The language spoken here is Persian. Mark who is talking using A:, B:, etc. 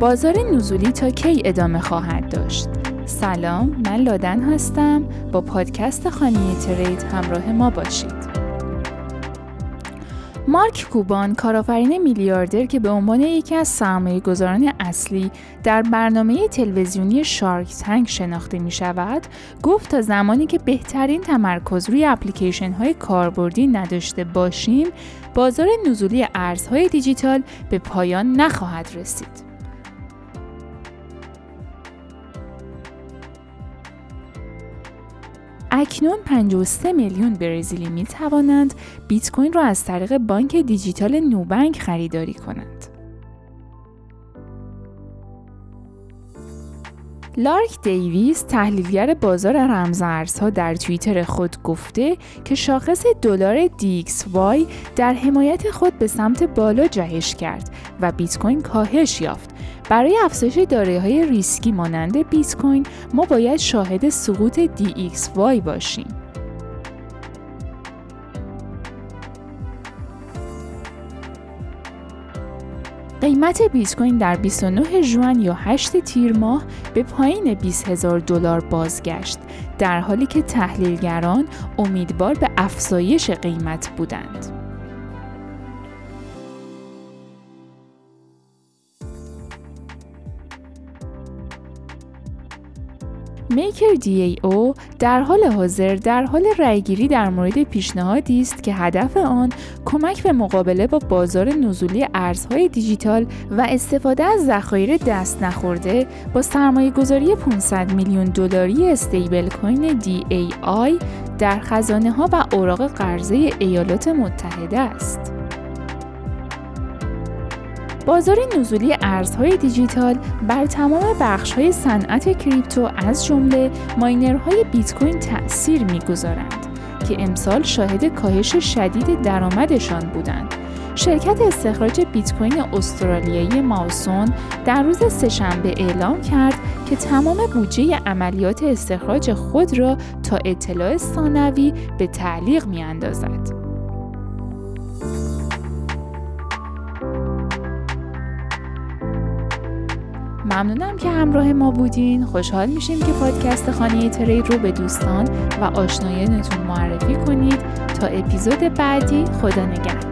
A: بازار نزولی تا کی ادامه خواهد داشت؟ سلام من لادن هستم با پادکست خانه ترید همراه ما باشید مارک کوبان کارآفرین میلیاردر که به عنوان یکی از سرمایه گذاران اصلی در برنامه تلویزیونی شارک تنگ شناخته می شود گفت تا زمانی که بهترین تمرکز روی اپلیکیشن های کاربردی نداشته باشیم بازار نزولی ارزهای دیجیتال به پایان نخواهد رسید. اکنون 53 میلیون برزیلی می توانند بیت کوین را از طریق بانک دیجیتال نوبنک خریداری کنند. لارک دیویس تحلیلگر بازار رمزارزها در توییتر خود گفته که شاخص دلار DXY در حمایت خود به سمت بالا جهش کرد و بیت کوین کاهش یافت. برای افزایش های ریسکی مانند بیت کوین ما باید شاهد سقوط DXY باشیم. قیمت بیت کوین در 29 ژوئن یا 8 تیر ماه به پایین 20 هزار دلار بازگشت در حالی که تحلیلگران امیدوار به افزایش قیمت بودند. میکر دی ای او در حال حاضر در حال رأیگیری در مورد پیشنهادی است که هدف آن کمک به مقابله با بازار نزولی ارزهای دیجیتال و استفاده از ذخایر دست نخورده با سرمایه گذاری 500 میلیون دلاری استیبل کوین DAI در خزانه ها و اوراق قرضه ایالات متحده است. بازار نزولی ارزهای دیجیتال بر تمام بخش‌های صنعت کریپتو از جمله ماینرهای بیت کوین تأثیر می‌گذارند که امسال شاهد کاهش شدید درآمدشان بودند. شرکت استخراج بیت کوین استرالیایی ماوسون در روز سهشنبه اعلام کرد که تمام بودجه عملیات استخراج خود را تا اطلاع ثانوی به تعلیق میاندازد. ممنونم که همراه ما بودین. خوشحال میشیم که پادکست خانه ترید رو به دوستان و آشنایانتون معرفی کنید. تا اپیزود بعدی خدا نگهدار.